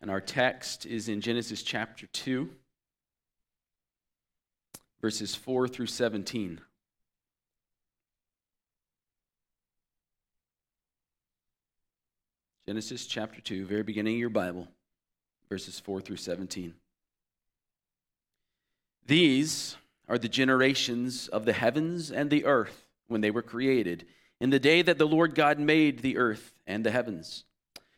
And our text is in Genesis chapter 2, verses 4 through 17. Genesis chapter 2, very beginning of your Bible, verses 4 through 17. These are the generations of the heavens and the earth when they were created, in the day that the Lord God made the earth and the heavens.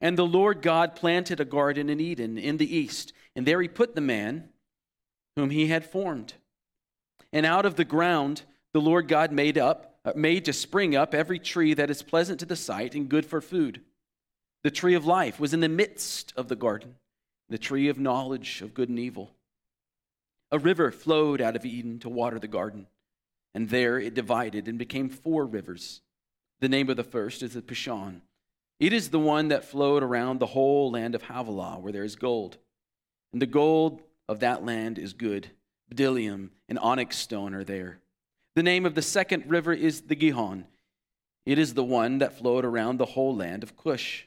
And the Lord God planted a garden in Eden in the east, and there he put the man whom he had formed. And out of the ground the Lord God made up uh, made to spring up every tree that is pleasant to the sight and good for food. The tree of life was in the midst of the garden, the tree of knowledge of good and evil. A river flowed out of Eden to water the garden, and there it divided and became four rivers. The name of the first is the Pishon. It is the one that flowed around the whole land of Havilah, where there is gold. And the gold of that land is good. Bdellium and onyx stone are there. The name of the second river is the Gihon. It is the one that flowed around the whole land of Cush.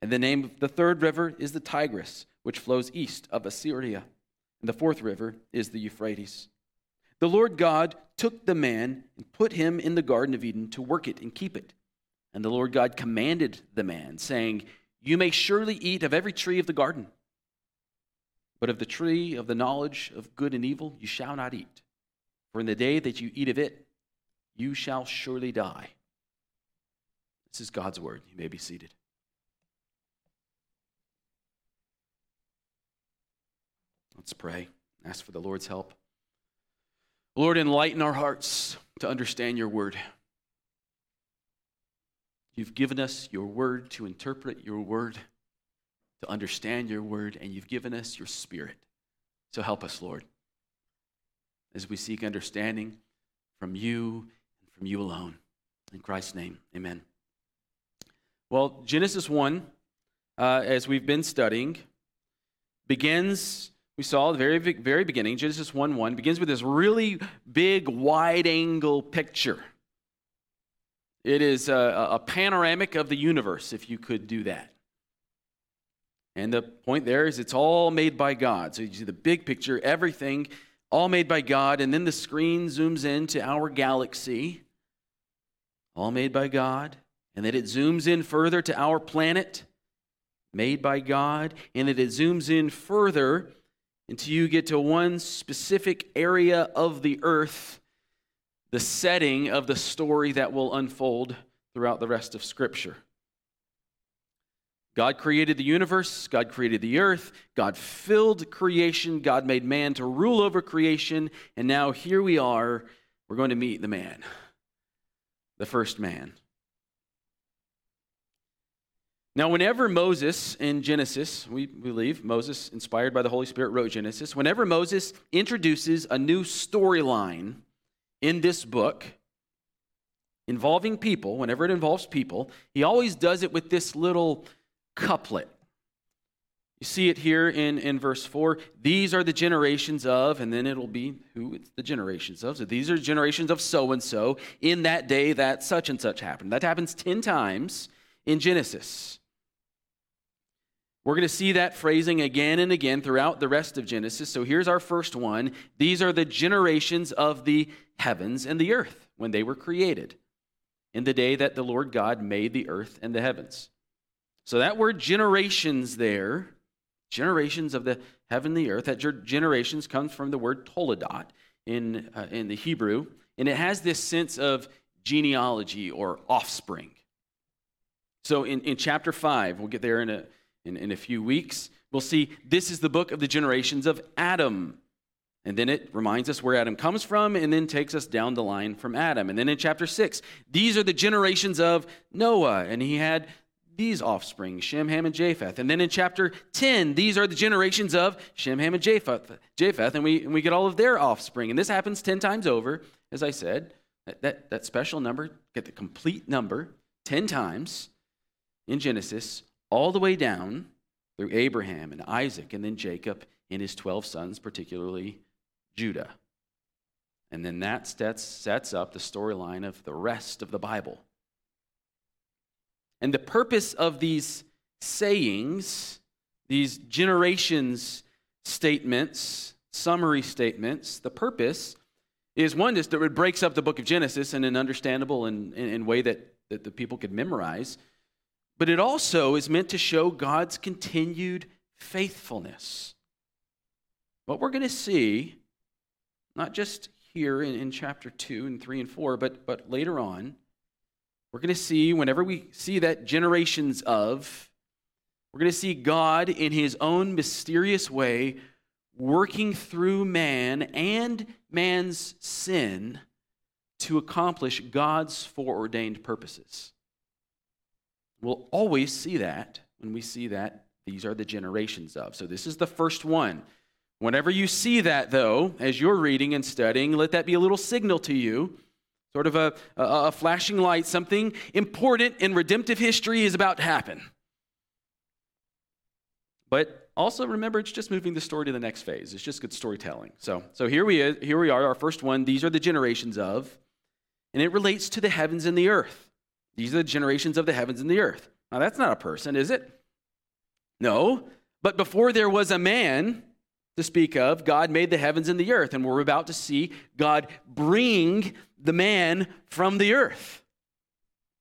And the name of the third river is the Tigris, which flows east of Assyria. And the fourth river is the Euphrates. The Lord God took the man and put him in the Garden of Eden to work it and keep it. And the Lord God commanded the man, saying, You may surely eat of every tree of the garden, but of the tree of the knowledge of good and evil you shall not eat. For in the day that you eat of it, you shall surely die. This is God's word. You may be seated. Let's pray. Ask for the Lord's help. Lord, enlighten our hearts to understand your word. You've given us your word to interpret your word, to understand your word, and you've given us your spirit. So help us, Lord, as we seek understanding from you and from you alone. In Christ's name, amen. Well, Genesis 1, uh, as we've been studying, begins we saw the very, very beginning, Genesis 1 1, begins with this really big, wide angle picture. It is a, a, panoramic of the universe, if you could do that. And the point there is it's all made by God. So you see the big picture, everything, all made by God. And then the screen zooms into our galaxy, all made by God. And then it zooms in further to our planet, made by God. And then it zooms in further until you get to one specific area of the earth, the setting of the story that will unfold throughout the rest of Scripture. God created the universe, God created the earth, God filled creation, God made man to rule over creation, and now here we are. We're going to meet the man, the first man. Now, whenever Moses in Genesis, we believe Moses, inspired by the Holy Spirit, wrote Genesis, whenever Moses introduces a new storyline in this book involving people, whenever it involves people, he always does it with this little couplet. You see it here in, in verse 4. These are the generations of, and then it'll be who it's the generations of. So these are generations of so and so. In that day, that such and such happened. That happens 10 times in Genesis. We're going to see that phrasing again and again throughout the rest of Genesis. So here's our first one. These are the generations of the heavens and the earth when they were created in the day that the Lord God made the earth and the heavens. So that word generations there, generations of the heaven and the earth, that generations comes from the word toledot in, uh, in the Hebrew, and it has this sense of genealogy or offspring. So in, in chapter 5, we'll get there in a in, in a few weeks, we'll see this is the book of the generations of Adam. And then it reminds us where Adam comes from and then takes us down the line from Adam. And then in chapter 6, these are the generations of Noah. And he had these offspring, Shem, Ham, and Japheth. And then in chapter 10, these are the generations of Shem, Ham, and Japheth, Japheth and, we, and we get all of their offspring. And this happens 10 times over, as I said. That, that, that special number, get the complete number 10 times in Genesis, all the way down through Abraham and Isaac, and then Jacob and his 12 sons, particularly Judah. And then that sets, sets up the storyline of the rest of the Bible. And the purpose of these sayings, these generations statements, summary statements, the purpose is one, just that it breaks up the book of Genesis in an understandable and in way that, that the people could memorize. But it also is meant to show God's continued faithfulness. What we're going to see, not just here in, in chapter 2 and 3 and 4, but, but later on, we're going to see, whenever we see that generations of, we're going to see God in his own mysterious way working through man and man's sin to accomplish God's foreordained purposes. We'll always see that when we see that these are the generations of. So this is the first one. Whenever you see that, though, as you're reading and studying, let that be a little signal to you sort of a, a, a flashing light. Something important in redemptive history is about to happen. But also remember, it's just moving the story to the next phase. It's just good storytelling. So, so here, we is, here we are, our first one. These are the generations of, and it relates to the heavens and the earth. These are the generations of the heavens and the earth. Now, that's not a person, is it? No. But before there was a man to speak of, God made the heavens and the earth. And we're about to see God bring the man from the earth.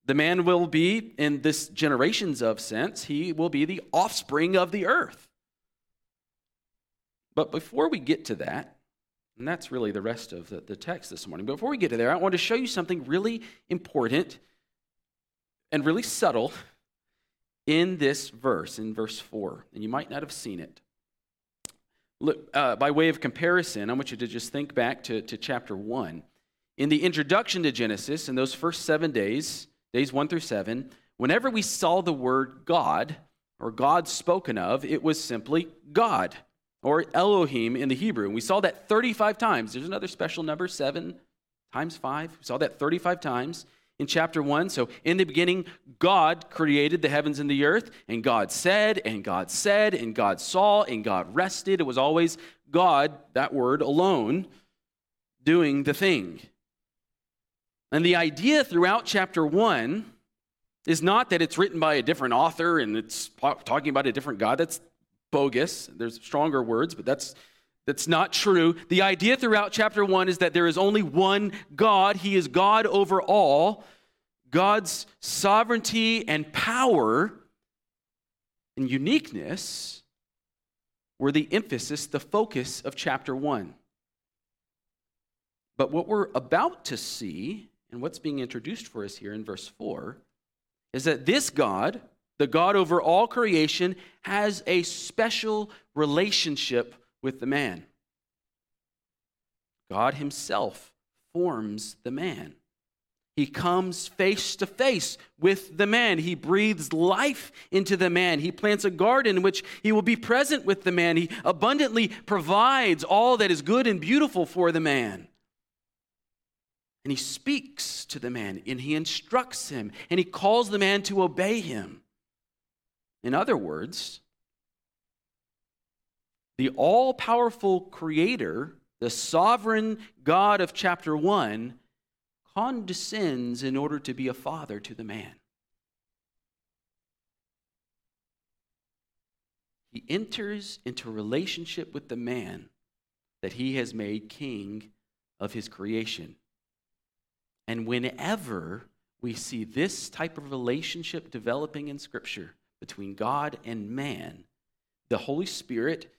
The man will be, in this generations of sense, he will be the offspring of the earth. But before we get to that, and that's really the rest of the, text this morning, before we get to there, I want to show you something really important and really subtle in this verse, in verse 4. And you might not have seen it. Look, uh, by way of comparison, I want you to just think back to, to chapter 1. In the introduction to Genesis, in those first seven days, days one through seven, whenever we saw the word God or God spoken of, it was simply God or Elohim in the Hebrew. And we saw that 35 times. There's another special number, seven times five. We saw that 35 times in chapter 1. So, in the beginning, God created the heavens and the earth, and God said, and God said, and God saw, and God rested. It was always God, that word alone, doing the thing. And the idea throughout chapter 1 is not that it's written by a different author and it's talking about a different God. That's bogus. There's stronger words, but that's that's not true. The idea throughout chapter 1 is that there is only one God. He is God over all. God's sovereignty and power and uniqueness were the emphasis, the focus of chapter 1. But what we're about to see and what's being introduced for us here in verse 4 is that this God, the God over all creation, has a special relationship with the man. God Himself forms the man. He comes face to face with the man. He breathes life into the man. He plants a garden in which he will be present with the man. He abundantly provides all that is good and beautiful for the man. And he speaks to the man and he instructs him and he calls the man to obey him. In other words, the all powerful creator, the sovereign God of chapter 1, condescends in order to be a father to the man. He enters into relationship with the man that he has made king of his creation. And whenever we see this type of relationship developing in Scripture between God and man, the Holy Spirit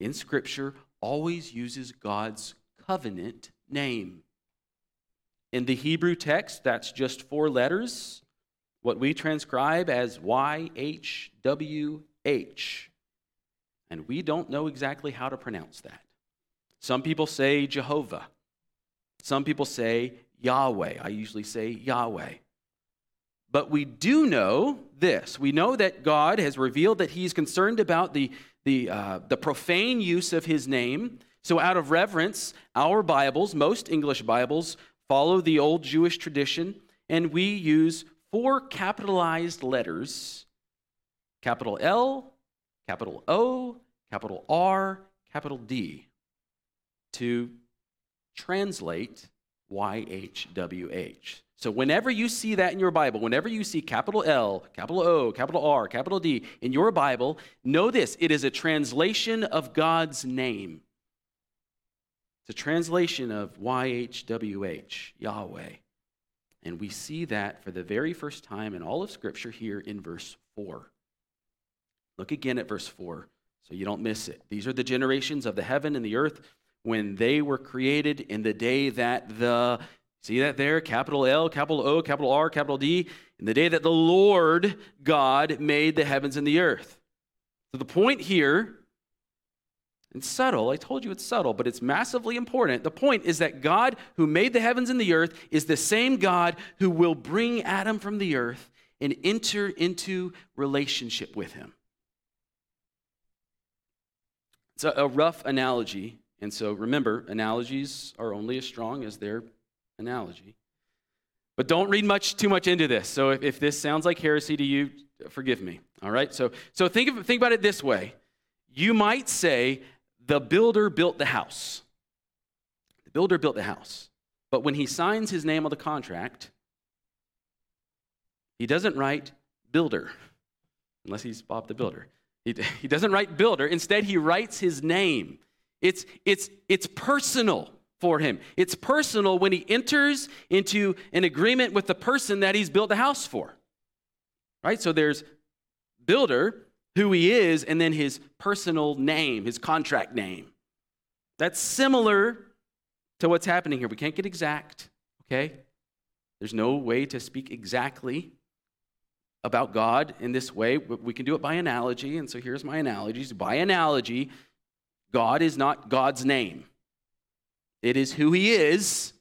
in Scripture always uses God's covenant name. In the Hebrew text, that's just four letters, what we transcribe as YHWH. And we don't know exactly how to pronounce that. Some people say Jehovah. Some people say Yahweh. I usually say Yahweh. But we do know this. We know that God has revealed that he's concerned about the, the, uh, the profane use of his name. So, out of reverence, our Bibles, most English Bibles, follow the old Jewish tradition, and we use four capitalized letters capital L, capital O, capital R, capital D to translate YHWH. So, whenever you see that in your Bible, whenever you see capital L, capital O, capital R, capital D in your Bible, know this it is a translation of God's name. It's a translation of YHWH, Yahweh. And we see that for the very first time in all of Scripture here in verse 4. Look again at verse 4 so you don't miss it. These are the generations of the heaven and the earth when they were created in the day that the See that there? Capital L, capital O, capital R, capital D. In the day that the Lord God made the heavens and the earth. So the point here, it's subtle. I told you it's subtle, but it's massively important. The point is that God, who made the heavens and the earth, is the same God who will bring Adam from the earth and enter into relationship with him. It's a rough analogy. And so remember, analogies are only as strong as their analogy. But don't read much too much into this. So if, if this sounds like heresy to you, forgive me. All right? So, so think, of, think about it this way. You might say the builder built the house. The builder built the house. But when he signs his name on the contract, he doesn't write builder, unless he's Bob the builder. He, he doesn't write builder. Instead, he writes his name. It's, it's, it's personal for him. It's personal when he enters into an agreement with the person that he's built the house for. Right? So there's builder, who he is, and then his personal name, his contract name. That's similar to what's happening here. We can't get exact, okay? There's no way to speak exactly about God in this way. We can do it by analogy, and so here's my analogies. By analogy, God is not God's name. It is who he is,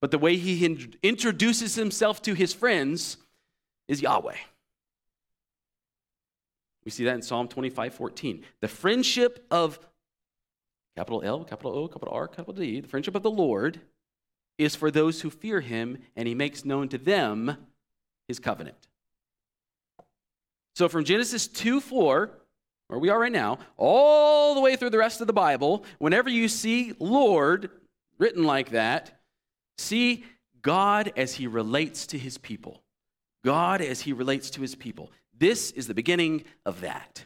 but the way he introduces himself to his friends is Yahweh. We see that in Psalm 25 14. The friendship of capital L, capital O, capital R, capital D, the friendship of the Lord is for those who fear him, and he makes known to them his covenant. So from Genesis 2 4 where we are right now, all the way through the rest of the Bible, whenever you see Lord written like that, see God as he relates to his people. God as he relates to his people. This is the beginning of that.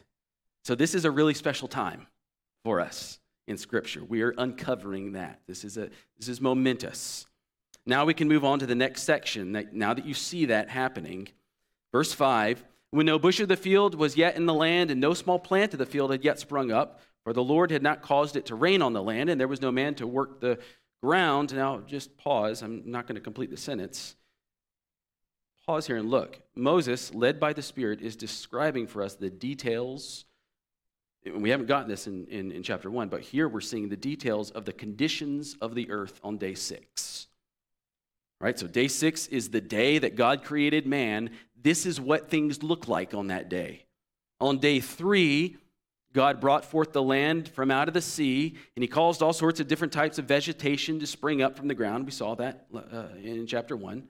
So, this is a really special time for us in Scripture. We are uncovering that. This is, a, this is momentous. Now we can move on to the next section. Now that you see that happening, verse 5 when no bush of the field was yet in the land, and no small plant of the field had yet sprung up, for the Lord had not caused it to rain on the land, and there was no man to work the ground. Now, just pause. I'm not going to complete the sentence. Pause here and look. Moses, led by the Spirit, is describing for us the details. We haven't gotten this in, in, in chapter one, but here we're seeing the details of the conditions of the earth on day six. Right? So, day six is the day that God created man this is what things look like on that day. On day three, God brought forth the land from out of the sea, and he caused all sorts of different types of vegetation to spring up from the ground. We saw that uh, in chapter one.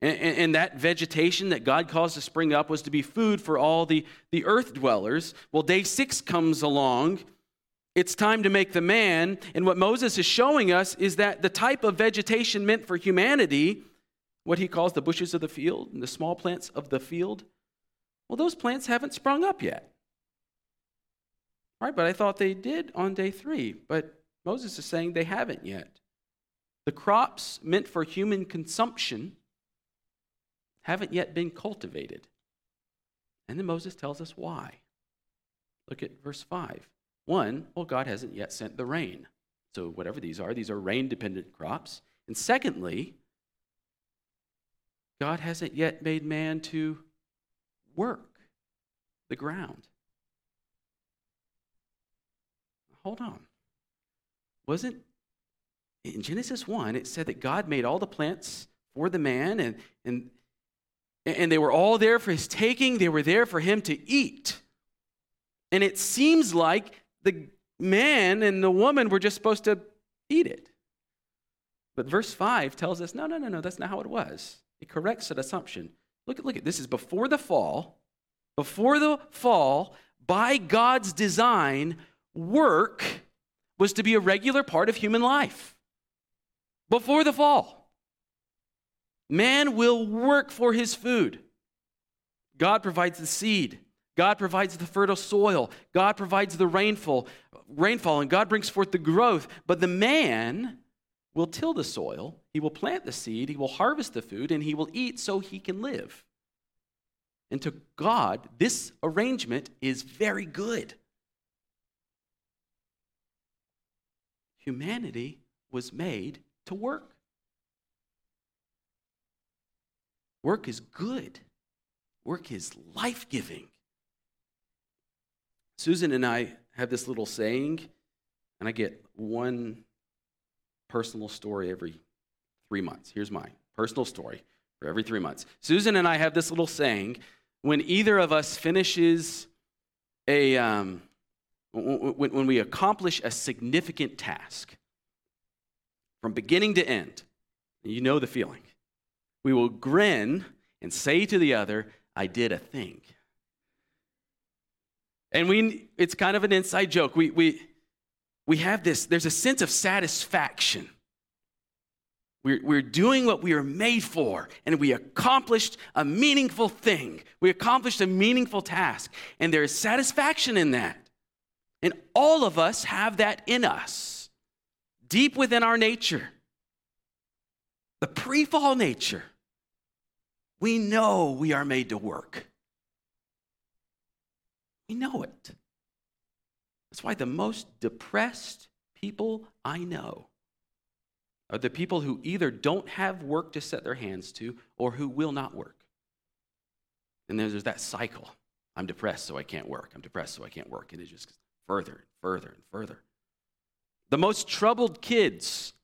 And, and, that vegetation that God caused to spring up was to be food for all the, the earth dwellers. Well, day six comes along. It's time to make the man. And what Moses is showing us is that the type of vegetation meant for humanity what he calls the bushes of the field and the small plants of the field, well, those plants haven't sprung up yet. Right, but I thought they did on day three. But Moses is saying they haven't yet. The crops meant for human consumption haven't yet been cultivated. And then Moses tells us why. Look at verse 5. One, well, God hasn't yet sent the rain. So, whatever these are, these are rain dependent crops. And secondly, God hasn't yet made man to work the ground. Hold on. Wasn't in Genesis 1, it said that God made all the plants for the man, and, and and they were all there for his taking, they were there for him to eat. And it seems like the man and the woman were just supposed to eat it. But verse 5 tells us no, no, no, no, that's not how it was. It corrects that assumption. Look at, look at this is before the fall. Before the fall, by God's design, work was to be a regular part of human life. Before the fall, man will work for his food. God provides the seed. God provides the fertile soil. God provides the rainfall, rainfall, and God brings forth the growth. But the man will till the soil, he will plant the seed, he will harvest the food, and he will eat so he can live. And to God, this arrangement is very good. Humanity was made to work. Work is good, work is life giving. Susan and I have this little saying, and I get one personal story every three months. Here's my personal story for every three months. Susan and I have this little saying when either of us finishes a, um, when, when we accomplish a significant task from beginning to end, you know the feeling, we will grin and say to the other, I did a thing. And we, it's kind of an inside joke. We, we, we have this, there's a sense of satisfaction. We're, we're doing what we are made for, and we accomplished a meaningful thing. We accomplished a meaningful task, and there is satisfaction in that. And all of us have that in us, deep within our nature. The pre fall nature. We know we are made to work. We know it. That's why the most depressed people I know are the people who either don't have work to set their hands to or who will not work. And there's, that cycle. I'm depressed, so I can't work. I'm depressed, so I can't work. And it just further and further and further. The most troubled kids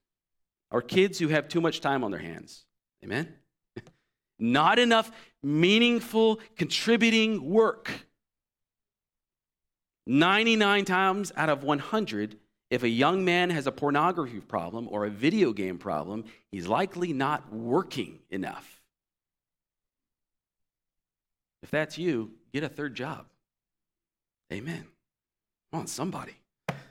are kids who have too much time on their hands. Amen? Not enough meaningful, contributing work 99 times out of 100, if a young man has a pornography problem or a video game problem, he's likely not working enough. If that's you, get a third job. Amen. Come on, somebody.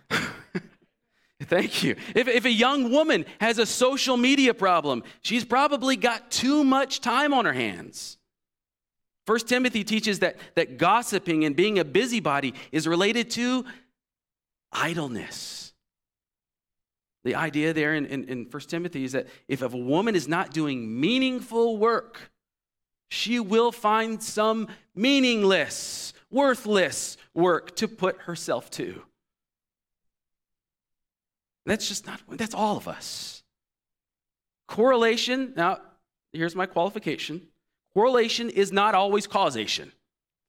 Thank you. If, if a young woman has a social media problem, she's probably got too much time on her hands. First Timothy teaches that, that gossiping and being a busybody is related to idleness. The idea there in, in, in 1 Timothy is that if a woman is not doing meaningful work, she will find some meaningless, worthless work to put herself to. That's just not, that's all of us. Correlation, now, here's my qualification Correlation is not always causation,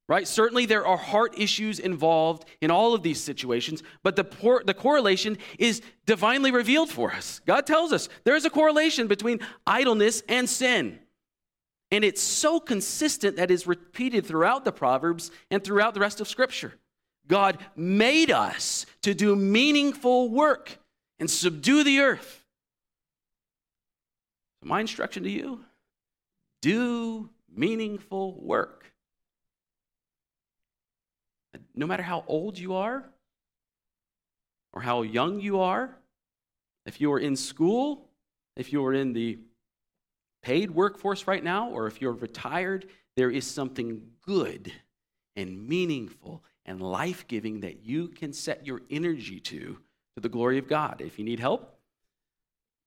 right? Certainly there are heart issues involved in all of these situations, but the, por- the correlation is divinely revealed for us. God tells us there is a correlation between idleness and sin. And it's so consistent that is repeated throughout the Proverbs and throughout the rest of Scripture. God made us to do meaningful work and subdue the earth. My instruction to you do meaningful work. No matter how old you are or how young you are, if you are in school, if you are in the paid workforce right now, or if you're retired, there is something good and meaningful and life giving that you can set your energy to to the glory of God. If you need help,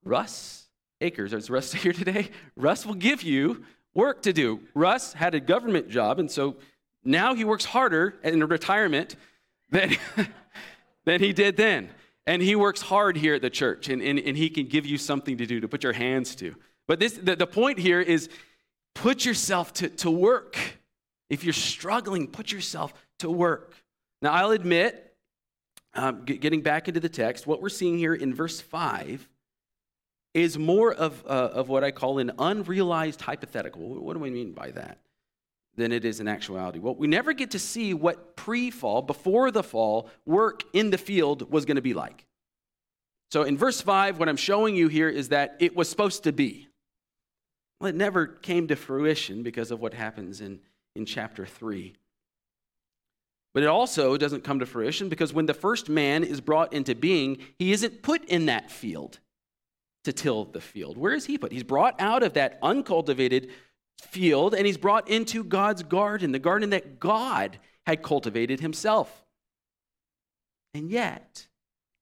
Russ Akers, is Russ here today? Russ will give you work to do. Russ had a government job, and so now he works harder in retirement than, than he did then. And he works hard here at the church, and, and, and he can give you something to do, to put your hands to. But this, the, the point here is put yourself to, to work. If you're struggling, put yourself to work. Now, I'll admit, um, getting back into the text, what we're seeing here in verse 5 is more of, uh, of what I call an unrealized hypothetical. What do I mean by that? than it is in actuality. Well, we never get to see what pre fall, before the fall, work in the field was going to be like. So in verse 5, what I'm showing you here is that it was supposed to be. Well, it never came to fruition because of what happens in, in chapter 3. But it also doesn't come to fruition because when the first man is brought into being, he isn't put in that field to till the field. Where is he put? He's brought out of that uncultivated field and he's brought into God's garden, the garden that God had cultivated himself. And yet,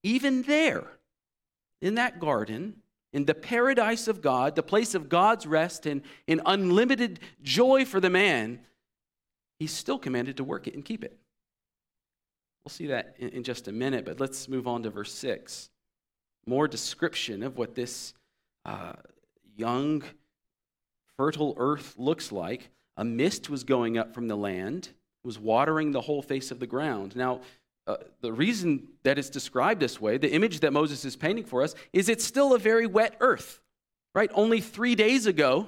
even there, in that garden, in the paradise of God, the place of God's rest and in unlimited joy for the man, he's still commanded to work it and keep it. We'll see that in, just a minute, but let's move on to verse 6. More description of what this uh, young, fertile earth looks like. A mist was going up from the land, was watering the whole face of the ground. Now, uh, the reason that it's described this way, the image that Moses is painting for us, is it's still a very wet earth, right? Only three days ago,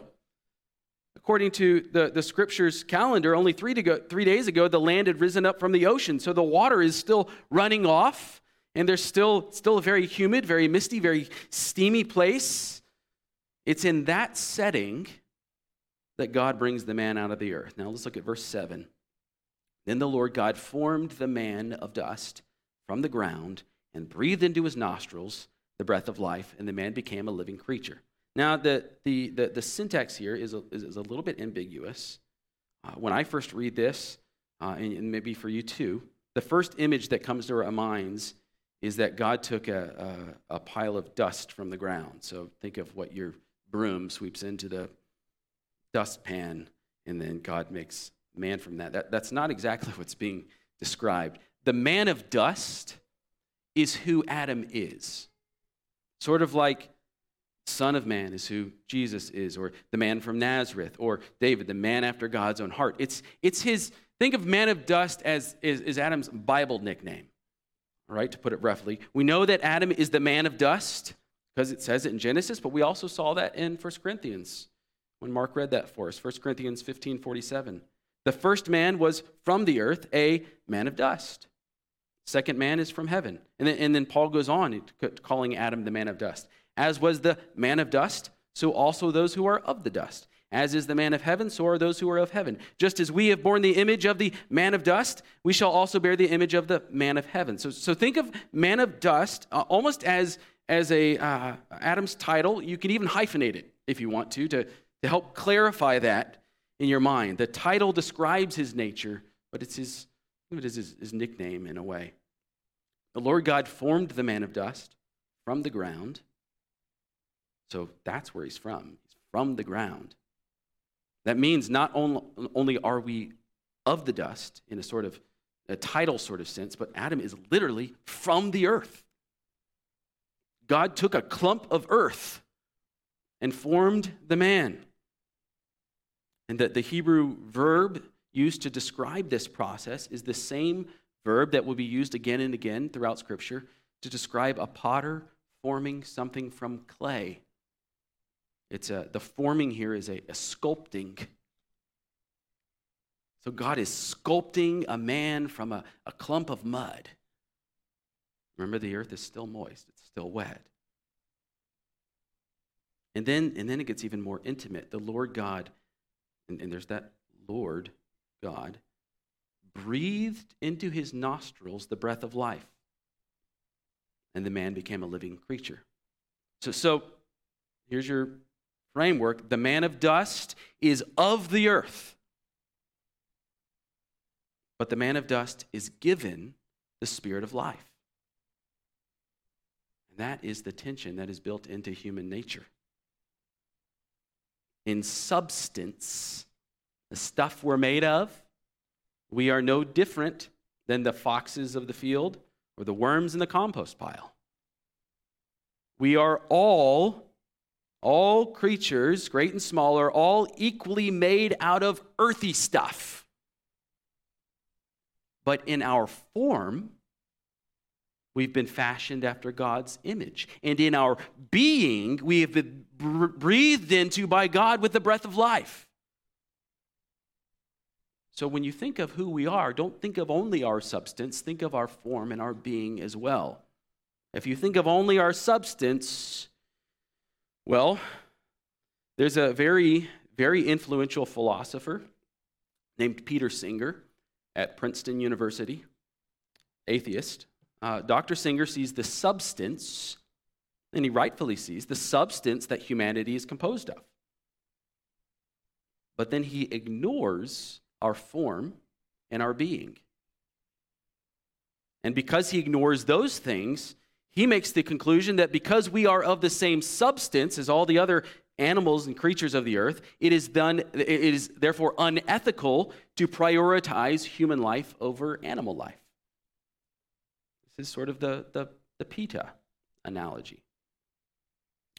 according to the, the scripture's calendar, only three, to go, three days ago, the land had risen up from the ocean. So the water is still running off, and there's still, still a very humid, very misty, very steamy place. It's in that setting that God brings the man out of the earth. Now let's look at verse 7. Then the Lord God formed the man of dust from the ground and breathed into his nostrils the breath of life, and the man became a living creature. Now, the, the, the, the syntax here is a, is, a little bit ambiguous. Uh, when I first read this, uh, and, and, maybe for you too, the first image that comes to our minds is that God took a, a, a pile of dust from the ground. So think of what your broom sweeps into the dustpan, and then God makes man from that. that. That's not exactly what's being described. The man of dust is who Adam is. Sort of like Son of Man is who Jesus is, or the man from Nazareth, or David, the man after God's own heart. It's, it's his, think of man of dust as is, is Adam's Bible nickname, right, to put it roughly. We know that Adam is the man of dust because it says it in Genesis, but we also saw that in 1 Corinthians when Mark read that for us, 1 Corinthians 15 47. The first man was from the earth, a man of dust. Second man is from heaven. And then, and then Paul goes on calling Adam the man of dust. As was the man of dust, so also those who are of the dust. As is the man of heaven, so are those who are of heaven. Just as we have borne the image of the man of dust, we shall also bear the image of the man of heaven. So, so think of man of dust uh, almost as, as a uh, Adam's title. You can even hyphenate it if you want to, to, to help clarify that in your mind. The title describes his nature, but it's his, it is his, his nickname in a way. The Lord God formed the man of dust from the ground. So that's where he's from. He's from the ground. That means not only are we of the dust in a sort of a title sort of sense, but Adam is literally from the earth. God took a clump of earth and formed the man. And that the Hebrew verb used to describe this process is the same verb that will be used again and again throughout Scripture to describe a potter forming something from clay. It's a, the forming here is a, a sculpting. So God is sculpting a man from a, a clump of mud. Remember, the earth is still moist, it's still wet. And then, and then it gets even more intimate. The Lord God and, and there's that Lord God, breathed into his nostrils the breath of life. And the man became a living creature. So, so here's your framework the man of dust is of the earth, but the man of dust is given the spirit of life. And that is the tension that is built into human nature in substance, the stuff we're made of, we are no different than the foxes of the field or the worms in the compost pile. We are all, all creatures, great and small, are all equally made out of earthy stuff. But in our form, We've been fashioned after God's image. And in our being, we have been breathed into by God with the breath of life. So when you think of who we are, don't think of only our substance, think of our form and our being as well. If you think of only our substance, well, there's a very, very influential philosopher named Peter Singer at Princeton University, atheist. Uh, Dr. Singer sees the substance, and he rightfully sees the substance that humanity is composed of. But then he ignores our form, and our being. And because he ignores those things, he makes the conclusion that because we are of the same substance as all the other animals and creatures of the earth, it is done it is therefore unethical to prioritize human life over animal life. This is sort of the, the, the PETA analogy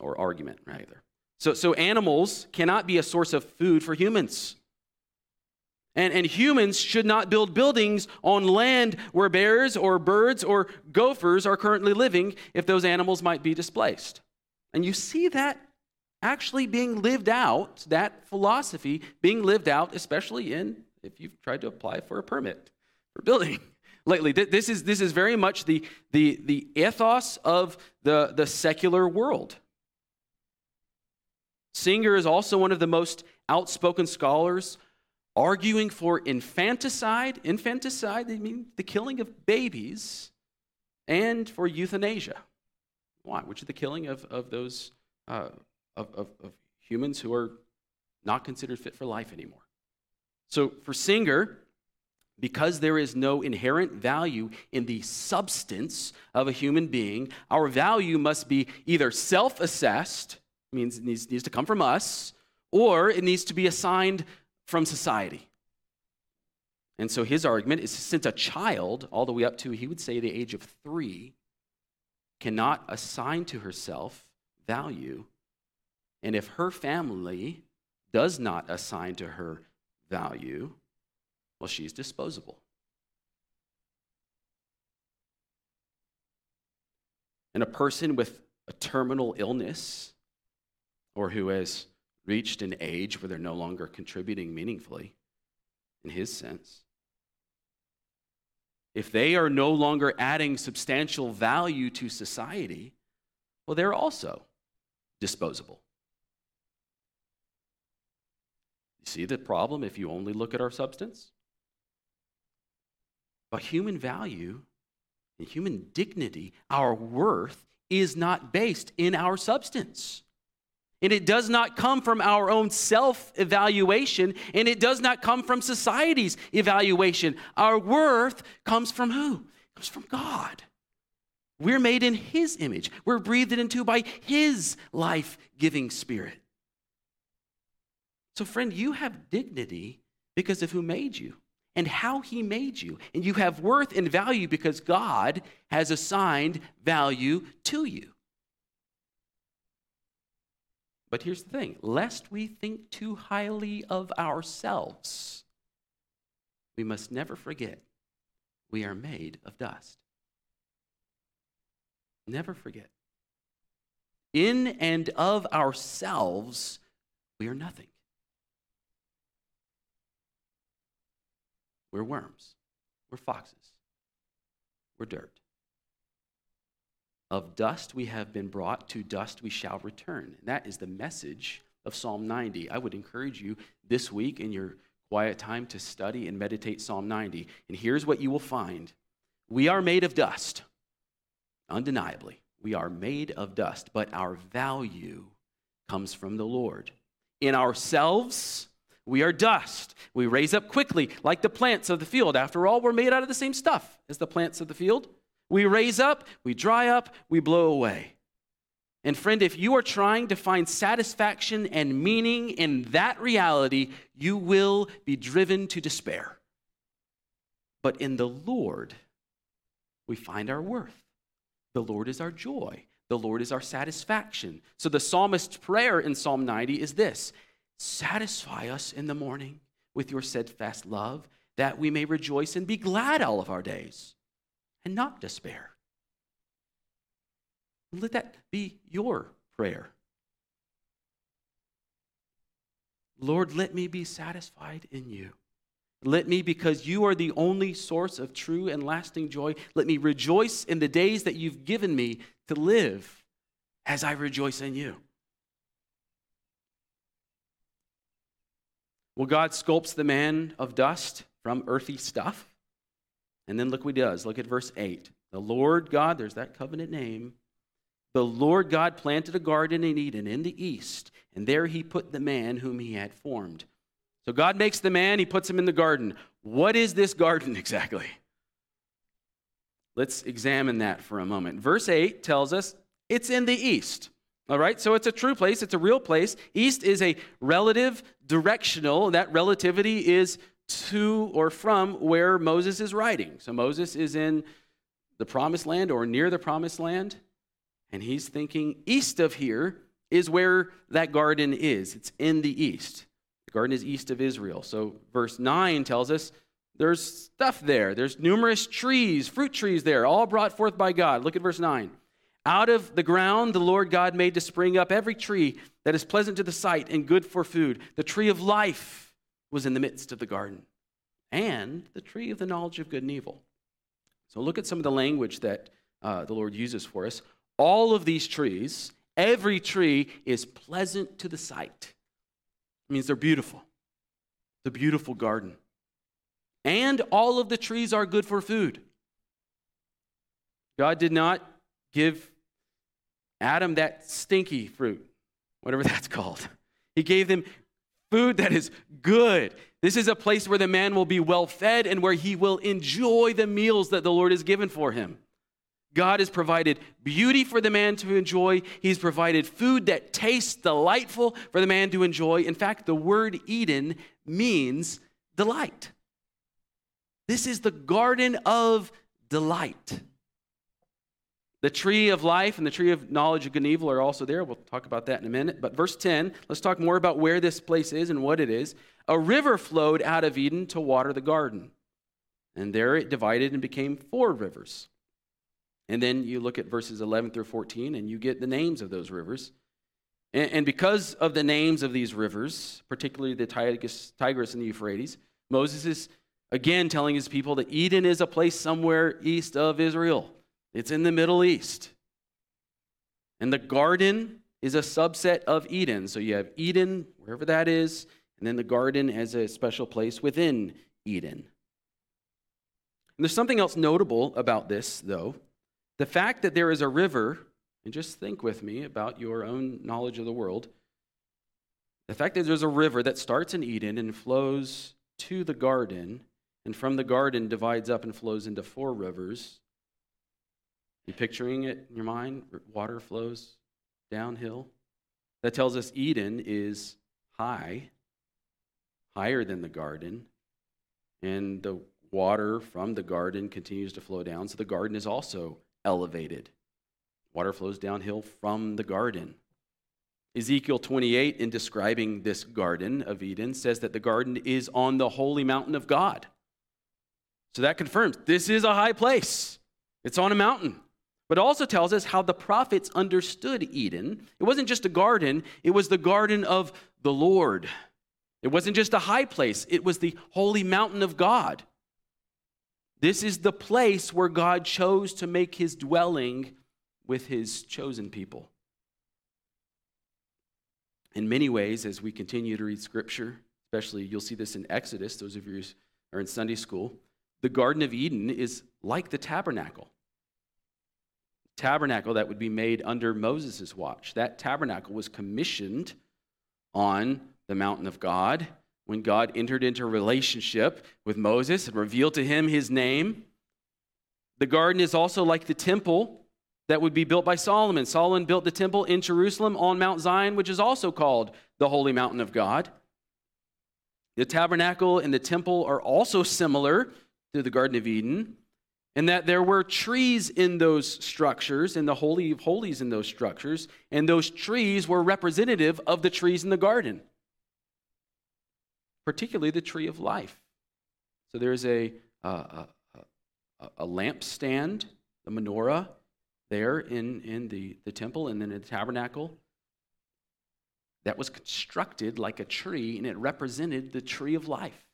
or argument, rather. So, so animals cannot be a source of food for humans. And, and humans should not build buildings on land where bears or birds or gophers are currently living if those animals might be displaced. And you see that actually being lived out, that philosophy being lived out, especially in if you've tried to apply for a permit for building lately. This is, this is very much the, the, the ethos of the, the secular world. Singer is also one of the most outspoken scholars arguing for infanticide, infanticide, I mean the killing of babies, and for euthanasia. Why? Which is the killing of, of those uh, of, of, of humans who are not considered fit for life anymore. So for Singer, because there is no inherent value in the substance of a human being, our value must be either self assessed, means it needs, needs to come from us, or it needs to be assigned from society. And so his argument is since a child, all the way up to, he would say, the age of three, cannot assign to herself value, and if her family does not assign to her value, well, she's disposable. And a person with a terminal illness or who has reached an age where they're no longer contributing meaningfully, in his sense. If they are no longer adding substantial value to society, well, they're also disposable. You see the problem if you only look at our substance? But human value and human dignity, our worth, is not based in our substance. And it does not come from our own self evaluation, and it does not come from society's evaluation. Our worth comes from who? It comes from God. We're made in His image, we're breathed into by His life giving spirit. So, friend, you have dignity because of who made you and how He made you. And you have worth and value because God has assigned value to you. But here's the thing lest we think too highly of ourselves, we must never forget we are made of dust. Never forget. In and of ourselves, we are nothing. We're worms. We're foxes. We're dirt. Of dust we have been brought, to dust we shall return. That is the message of Psalm 90. I would encourage you this week in your quiet time to study and meditate Psalm 90. And here's what you will find We are made of dust, undeniably. We are made of dust, but our value comes from the Lord. In ourselves, we are dust. We raise up quickly like the plants of the field. After all, we're made out of the same stuff as the plants of the field. We raise up, we dry up, we blow away. And friend, if you are trying to find satisfaction and meaning in that reality, you will be driven to despair. But in the Lord, we find our worth. The Lord is our joy. The Lord is our satisfaction. So the psalmist's prayer in Psalm 90 is this Satisfy us in the morning with your steadfast love, that we may rejoice and be glad all of our days and not despair. Let that be your prayer. Lord, let me be satisfied in you. Let me, because you are the only source of true and lasting joy, let me rejoice in the days that you've given me to live as I rejoice in you. Well, God sculpts the man of dust from earthy stuff. And then look what he does. Look at verse 8. The Lord God, there's that covenant name. The Lord God planted a garden in Eden in the east, and there he put the man whom he had formed. So God makes the man, he puts him in the garden. What is this garden exactly? Let's examine that for a moment. Verse 8 tells us it's in the east. All right, so it's a true place, it's a real place. East is a relative, directional. That relativity is to or from where Moses is writing. So Moses is in the promised land or near the promised land, and he's thinking east of here is where that garden is. It's in the east. The garden is east of Israel. So verse 9 tells us there's stuff there. There's numerous trees, fruit trees there, all brought forth by God. Look at verse 9. Out of the ground the Lord God made to spring up every tree that is pleasant to the sight and good for food. The tree of life was in the midst of the garden, and the tree of the knowledge of good and evil. So look at some of the language that uh, the Lord uses for us. All of these trees, every tree is pleasant to the sight. It means they're beautiful. The beautiful garden. And all of the trees are good for food. God did not give Adam that stinky fruit, whatever that's called. He gave them food that is good. This is a place where the man will be well fed and where he will enjoy the meals that the Lord has given for him. God has provided beauty for the man to enjoy. He's provided food that tastes delightful for the man to enjoy. In fact, the word Eden means delight. This is the garden of delight. The tree of life and the tree of knowledge of good and evil are also there. We'll talk about that in a minute. But verse 10, let's talk more about where this place is and what it is. A river flowed out of Eden to water the garden. And there it divided and became four rivers. And then you look at verses 11 through 14 and you get the names of those rivers. And, because of the names of these rivers, particularly the Tigris, Tigris and the Euphrates, Moses is again telling his people that Eden is a place somewhere east of Israel. It's in the Middle East. And the garden is a subset of Eden. So you have Eden, wherever that is, and then the garden as a special place within Eden. And there's something else notable about this, though. The fact that there is a river, and just think with me about your own knowledge of the world. The fact that there's a river that starts in Eden and flows to the garden, and from the garden divides up and flows into four rivers, you picturing it in your mind? Water flows downhill. That tells us Eden is high, higher than the garden, and the water from the garden continues to flow down. So the garden is also elevated. Water flows downhill from the garden. Ezekiel 28, in describing this garden of Eden, says that the garden is on the holy mountain of God. So that confirms this is a high place, it's on a mountain but also tells us how the prophets understood Eden. It wasn't just a garden, it was the garden of the Lord. It wasn't just a high place, it was the holy mountain of God. This is the place where God chose to make his dwelling with his chosen people. In many ways, as we continue to read scripture, especially you'll see this in Exodus, those of you who are in Sunday school, the Garden of Eden is like the tabernacle tabernacle that would be made under Moses' watch. That tabernacle was commissioned on the mountain of God when God entered into relationship with Moses and revealed to him his name. The garden is also like the temple that would be built by Solomon. Solomon built the temple in Jerusalem on Mount Zion, which is also called the holy mountain of God. The tabernacle and the temple are also similar to the Garden of Eden and that there were trees in those structures, in the Holy of Holies in those structures, and those trees were representative of the trees in the garden, particularly the tree of life. So there's a, uh, a, a lampstand, the menorah, there in, in the, the temple and then in the tabernacle that was constructed like a tree, and it represented the tree of life.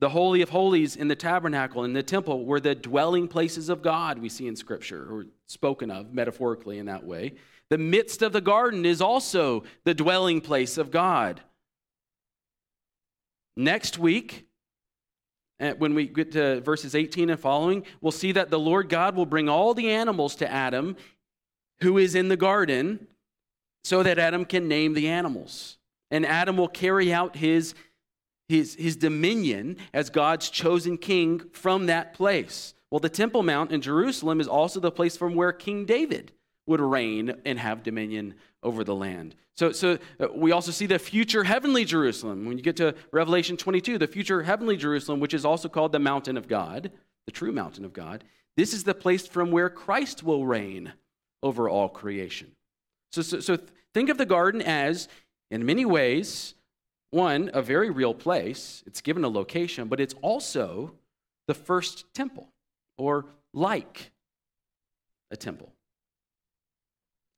The Holy of Holies in the tabernacle in the temple were the dwelling places of God, we see in Scripture, or spoken of metaphorically in that way. The midst of the garden is also the dwelling place of God. Next week, eh, when we get to verses 18 and following, we'll see that the Lord God will bring all the animals to Adam who is in the garden so that Adam can name the animals. And Adam will carry out his, his, his dominion as God's chosen king from that place. Well, the Temple Mount in Jerusalem is also the place from where King David would reign and have dominion over the land. So, so uh, we also see the future heavenly Jerusalem. When you get to Revelation 22, the future heavenly Jerusalem, which is also called the mountain of God, the true mountain of God, this is the place from where Christ will reign over all creation. So, so, so think of the garden as, in many ways, one, a very real place. It's given a location, but it's also the first temple, or like a temple.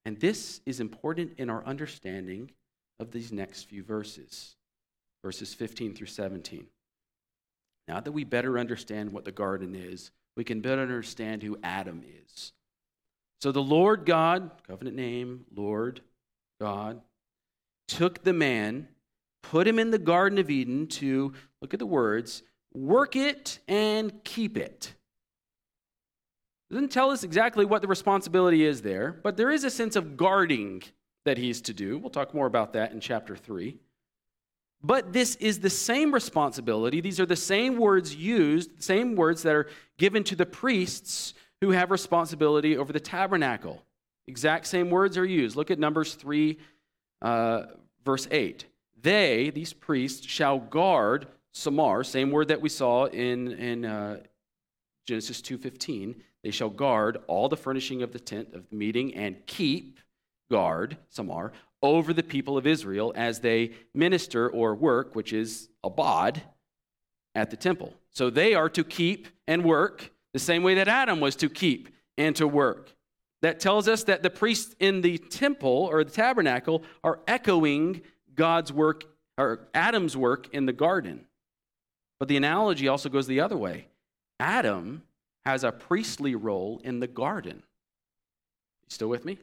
And this is important in our understanding of these next few verses, verses 15 through 17. Now that we better understand what the garden is, we can better understand who Adam is. So the Lord God, covenant name, Lord God, took the man, put him in the Garden of Eden to, look at the words, work it and keep it. Doesn't tell us exactly what the responsibility is there, but there is a sense of guarding that he's to do. We'll talk more about that in chapter 3. But this is the same responsibility. These are the same words used, same words that are given to the priests who have responsibility over the tabernacle. Exact same words are used. Look at Numbers 3, uh, verse 8. They, these priests, shall guard Samar, same word that we saw in, in uh, Genesis 2.15 they shall guard all the furnishing of the tent of the meeting and keep guard, Samar, over the people of Israel as they minister or work, which is abad, at the temple. So they are to keep and work the same way that Adam was to keep and to work. That tells us that the priests in the temple or the tabernacle are echoing God's work or Adam's work in the garden. But the analogy also goes the other way. Adam has a priestly role in the garden. You still with me?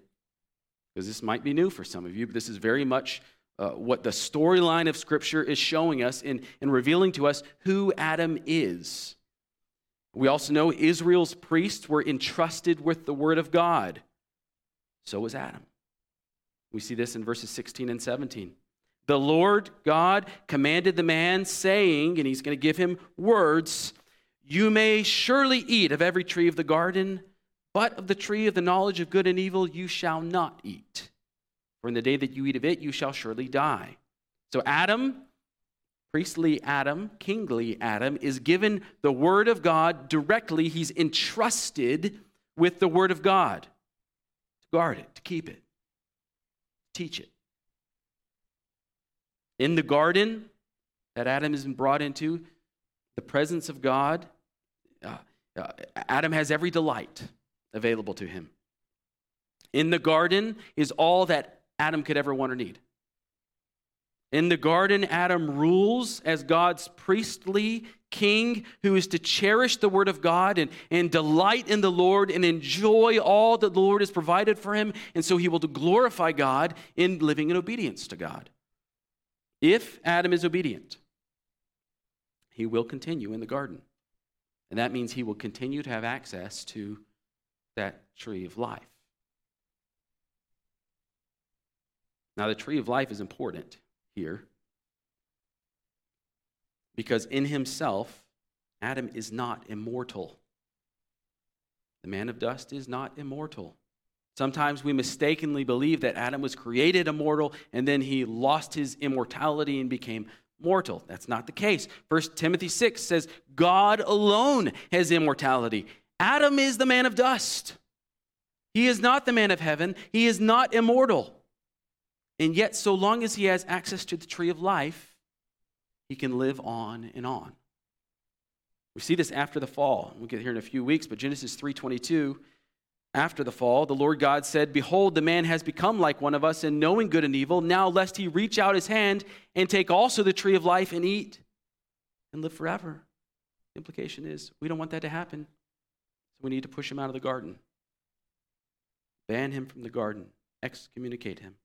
Because this might be new for some of you, but this is very much uh, what the storyline of Scripture is showing us in, in revealing to us who Adam is. We also know Israel's priests were entrusted with the Word of God. So was Adam. We see this in verses 16 and 17. The Lord God commanded the man, saying, and he's going to give him words you may surely eat of every tree of the garden, but of the tree of the knowledge of good and evil you shall not eat. For in the day that you eat of it, you shall surely die. So, Adam, priestly Adam, kingly Adam, is given the word of God directly. He's entrusted with the word of God to guard it, to keep it, teach it. In the garden that Adam been brought into, the presence of God uh, uh, Adam has every delight available to him. In the garden is all that Adam could ever want or need. In the garden, Adam rules as God's priestly king who is to cherish the word of God and, and delight in the Lord and enjoy all that the Lord has provided for him. And so he will glorify God in living in obedience to God. If Adam is obedient, he will continue in the garden. And that means he will continue to have access to that tree of life. Now, the tree of life is important here because in himself, Adam is not immortal. The man of dust is not immortal. Sometimes we mistakenly believe that Adam was created immortal and then he lost his immortality and became mortal. That's not the case. First Timothy 6 says, God alone has immortality. Adam is the man of dust. He is not the man of heaven. He is not immortal. And yet, so long as he has access to the tree of life, he can live on and on. We see this after the fall. We'll get here in a few weeks, but Genesis 3:22 after the fall, the Lord God said, Behold, the man has become like one of us in knowing good and evil. Now, lest he reach out his hand and take also the tree of life and eat and live forever. The implication is we don't want that to happen. So we need to push him out of the garden, ban him from the garden, excommunicate him.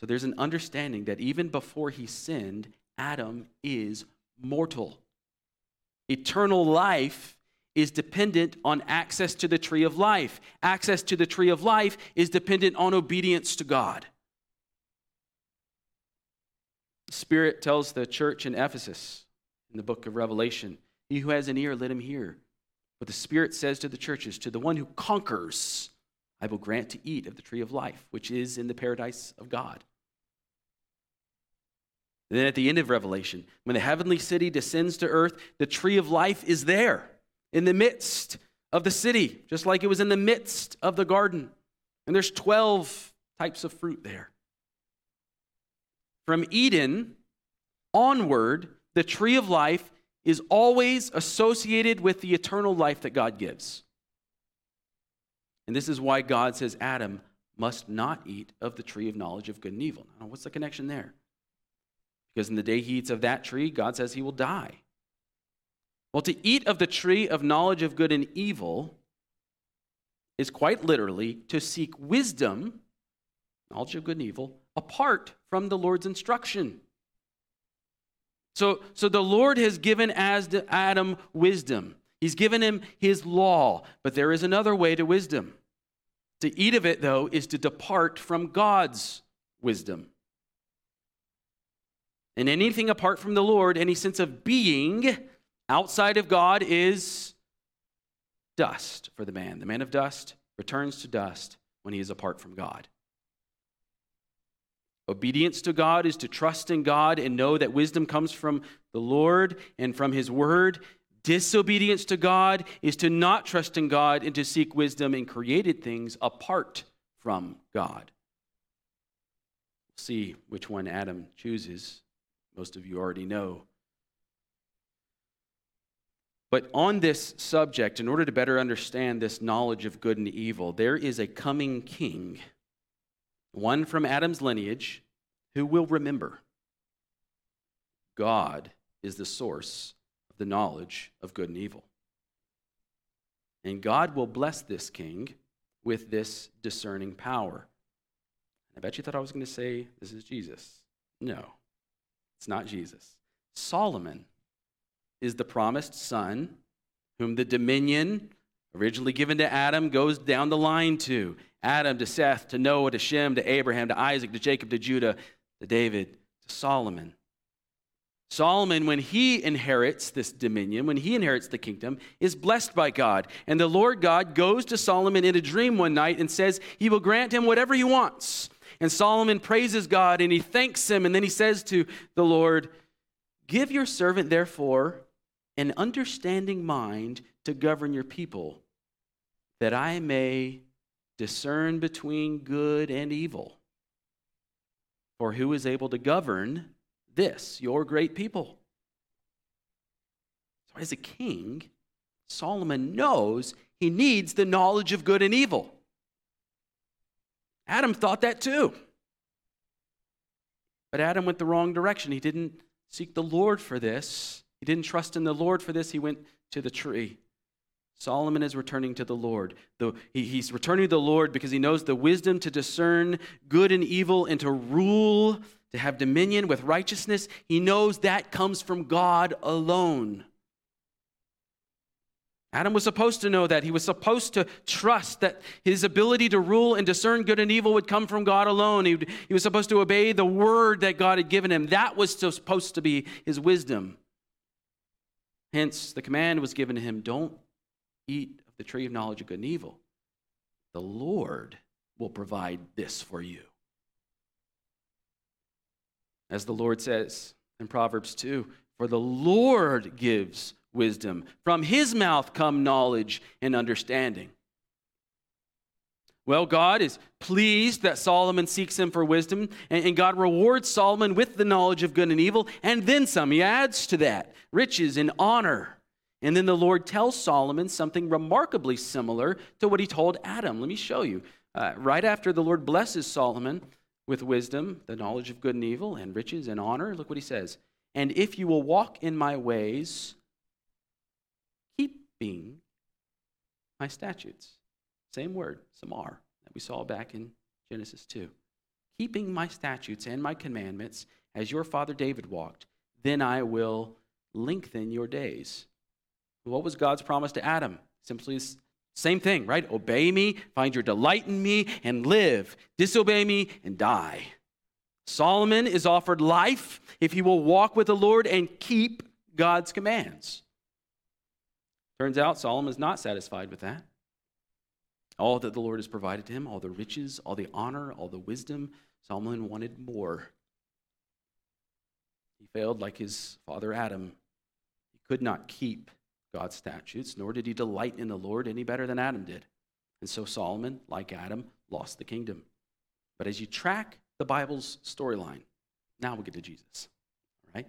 So there's an understanding that even before he sinned, Adam is mortal. Eternal life is dependent on access to the tree of life. Access to the tree of life is dependent on obedience to God. The Spirit tells the church in Ephesus in the book of Revelation He who has an ear, let him hear. But the Spirit says to the churches, To the one who conquers, I will grant to eat of the tree of life, which is in the paradise of God. And then at the end of Revelation, when the heavenly city descends to earth, the tree of life is there in the midst of the city, just like it was in the midst of the garden. And there's 12 types of fruit there. From Eden onward, the tree of life is always associated with the eternal life that God gives. And this is why God says Adam must not eat of the tree of knowledge of good and evil. Now, what's the connection there? Because in the day he eats of that tree, God says he will die. Well, to eat of the tree of knowledge of good and evil is quite literally to seek wisdom, knowledge of good and evil, apart from the Lord's instruction. So, so the Lord has given as to Adam wisdom. He's given him his law, but there is another way to wisdom. To eat of it, though, is to depart from God's wisdom. And anything apart from the Lord, any sense of being outside of God, is dust for the man. The man of dust returns to dust when he is apart from God. Obedience to God is to trust in God and know that wisdom comes from the Lord and from His Word. Disobedience to God is to not trust in God and to seek wisdom in created things apart from God. See which one Adam chooses. Most of you already know. But on this subject, in order to better understand this knowledge of good and evil, there is a coming king one from Adam's lineage, who will remember God is the source of the knowledge of good and evil. And God will bless this king with this discerning power. I bet you thought I was going to say this is Jesus. No, it's not Jesus. Solomon is the promised son whom the dominion originally given to Adam goes down the line to. Adam to Seth, to Noah, to Shem, to Abraham, to Isaac, to Jacob, to Judah, to David, to Solomon. Solomon, when he inherits this dominion, when he inherits the kingdom, is blessed by God. And the Lord God goes to Solomon in a dream one night and says he will grant him whatever he wants. And Solomon praises God and he thanks him. And then he says to the Lord, Give your servant, therefore, an understanding mind to govern your people, that I may discern between good and evil. For who is able to govern this, your great people? So, as a king, Solomon knows he needs the knowledge of good and evil. Adam thought that too. But Adam went the wrong direction. He didn't seek the Lord for this, he didn't trust in the Lord for this. He went to the tree. Solomon is returning to the Lord. The, he, he's returning to the Lord because he knows the wisdom to discern good and evil and to rule, to have dominion with righteousness. He knows that comes from God alone. Adam was supposed to know that. He was supposed to trust that his ability to rule and discern good and evil would come from God alone. He, he was supposed to obey the word that God had given him. That was supposed to be his wisdom. Hence, the command was given to him don't eat of the tree of knowledge of good and evil, the Lord will provide this for you. As the Lord says in Proverbs 2 For the Lord gives wisdom, from his mouth come knowledge and understanding. Well, God is pleased that Solomon seeks him for wisdom, and God rewards Solomon with the knowledge of good and evil, and then some. He adds to that riches and honor. And then the Lord tells Solomon something remarkably similar to what he told Adam. Let me show you. Uh, right after the Lord blesses Solomon with wisdom, the knowledge of good and evil, and riches and honor, look what he says. And if you will walk in my ways, keeping my statutes. Same word, samar, that we saw back in Genesis 2. Keeping my statutes and my commandments as your father David walked, then I will lengthen your days. What was God's promise to Adam? Simply same thing, right? Obey me, find your delight in me, and live. Disobey me and die. Solomon is offered life if he will walk with the Lord and keep God's commands. Turns out Solomon is not satisfied with that. All that the Lord has provided to him, all the riches, all the honor, all the wisdom, Solomon wanted more. He failed like his father Adam. He could not keep God's statutes, nor did he delight in the Lord any better than Adam did. And so Solomon, like Adam, lost the kingdom. But as you track the Bible's storyline, now we get to Jesus. All right?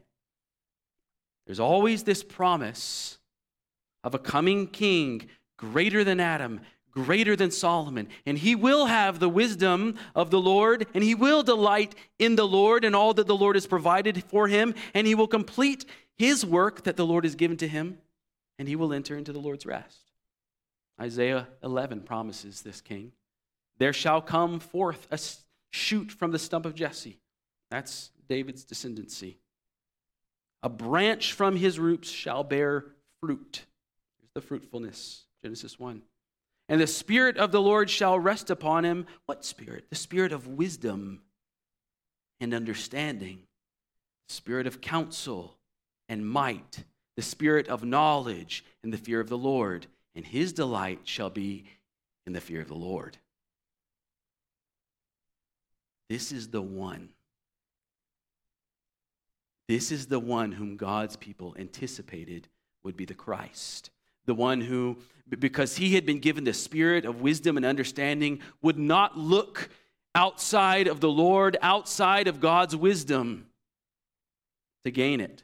There's always this promise of a coming king greater than Adam, greater than Solomon. And he will have the wisdom of the Lord, and he will delight in the Lord and all that the Lord has provided for him, and he will complete his work that the Lord has given to him, and he will enter into the Lord's rest. Isaiah 11 promises this king There shall come forth a shoot from the stump of Jesse. That's David's descendancy. A branch from his roots shall bear fruit. Here's the fruitfulness, Genesis 1. And the Spirit of the Lord shall rest upon him. What Spirit? The Spirit of wisdom and understanding, the Spirit of counsel and might, the Spirit of knowledge and the fear of the Lord. And his delight shall be in the fear of the Lord. This is the one. This is the one whom God's people anticipated would be the Christ the one who, because he had been given the spirit of wisdom and understanding, would not look outside of the Lord, outside of God's wisdom to gain it.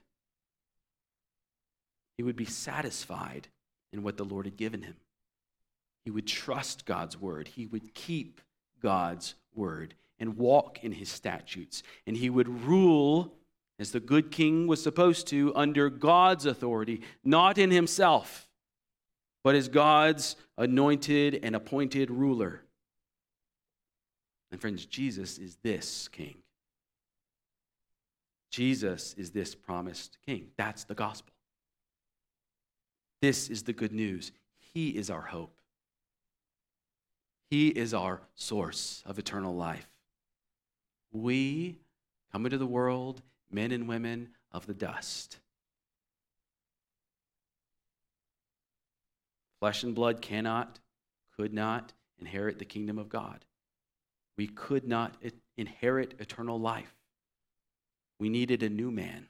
He would be satisfied in what the Lord had given him. He would trust God's word. He would keep God's word and walk in his statutes. And he would rule as the good king was supposed to under God's authority, not in himself but as God's anointed and appointed ruler. And friends, Jesus is this king. Jesus is this promised king. That's the gospel. This is the good news. He is our hope. He is our source of eternal life. We come into the world, men and women of the dust. Flesh and blood cannot, could not inherit the kingdom of God. We could not inherit eternal life. We needed a new man.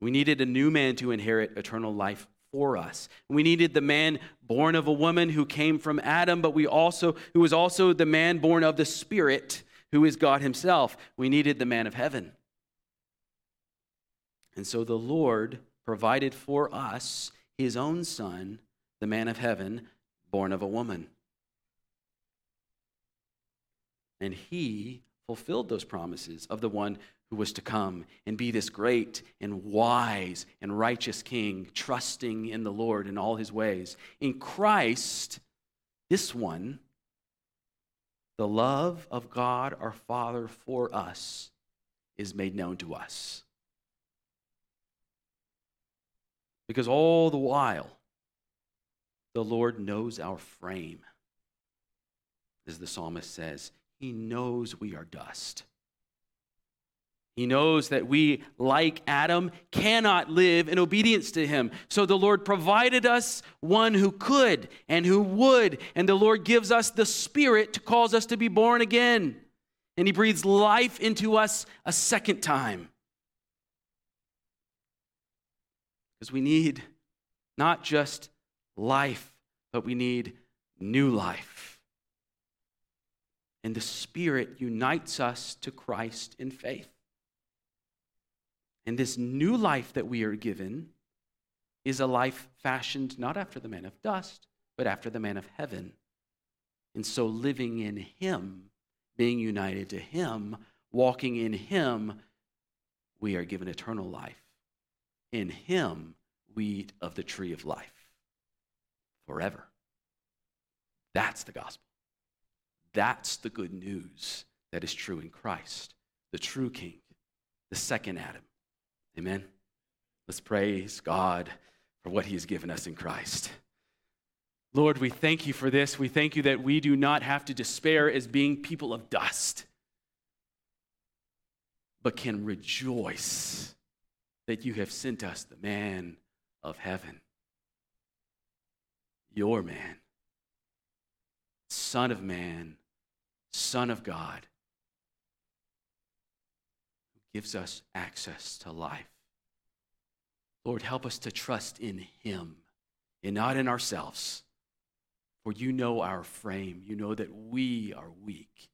We needed a new man to inherit eternal life for us. We needed the man born of a woman who came from Adam, but we also who was also the man born of the Spirit, who is God himself. We needed the man of heaven. And so the Lord provided for us his own son, the man of heaven, born of a woman. And he fulfilled those promises of the one who was to come and be this great and wise and righteous king, trusting in the Lord in all his ways. In Christ, this one, the love of God our Father for us is made known to us. Because all the while, the Lord knows our frame. As the psalmist says, He knows we are dust. He knows that we, like Adam, cannot live in obedience to him. So the Lord provided us one who could and who would. And the Lord gives us the Spirit to cause us to be born again. And He breathes life into us a second time. Because we need not just life, but we need new life. And the Spirit unites us to Christ in faith. And this new life that we are given is a life fashioned not after the man of dust, but after the man of heaven. And so living in Him, being united to Him, walking in Him, we are given eternal life. In him, we eat of the tree of life forever. That's the gospel. That's the good news that is true in Christ, the true King, the second Adam. Amen. Let's praise God for what he has given us in Christ. Lord, we thank you for this. We thank you that we do not have to despair as being people of dust, but can rejoice that you have sent us the man of heaven, your man, Son of man, Son of God, who gives us access to life. Lord, help us to trust in him and not in ourselves. For you know our frame. You know that we are weak.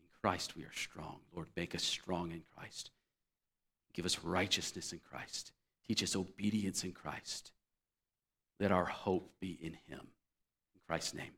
In Christ we are strong. Lord, make us strong in Christ. Give us righteousness in Christ. Teach us obedience in Christ. Let our hope be in him. In Christ's name.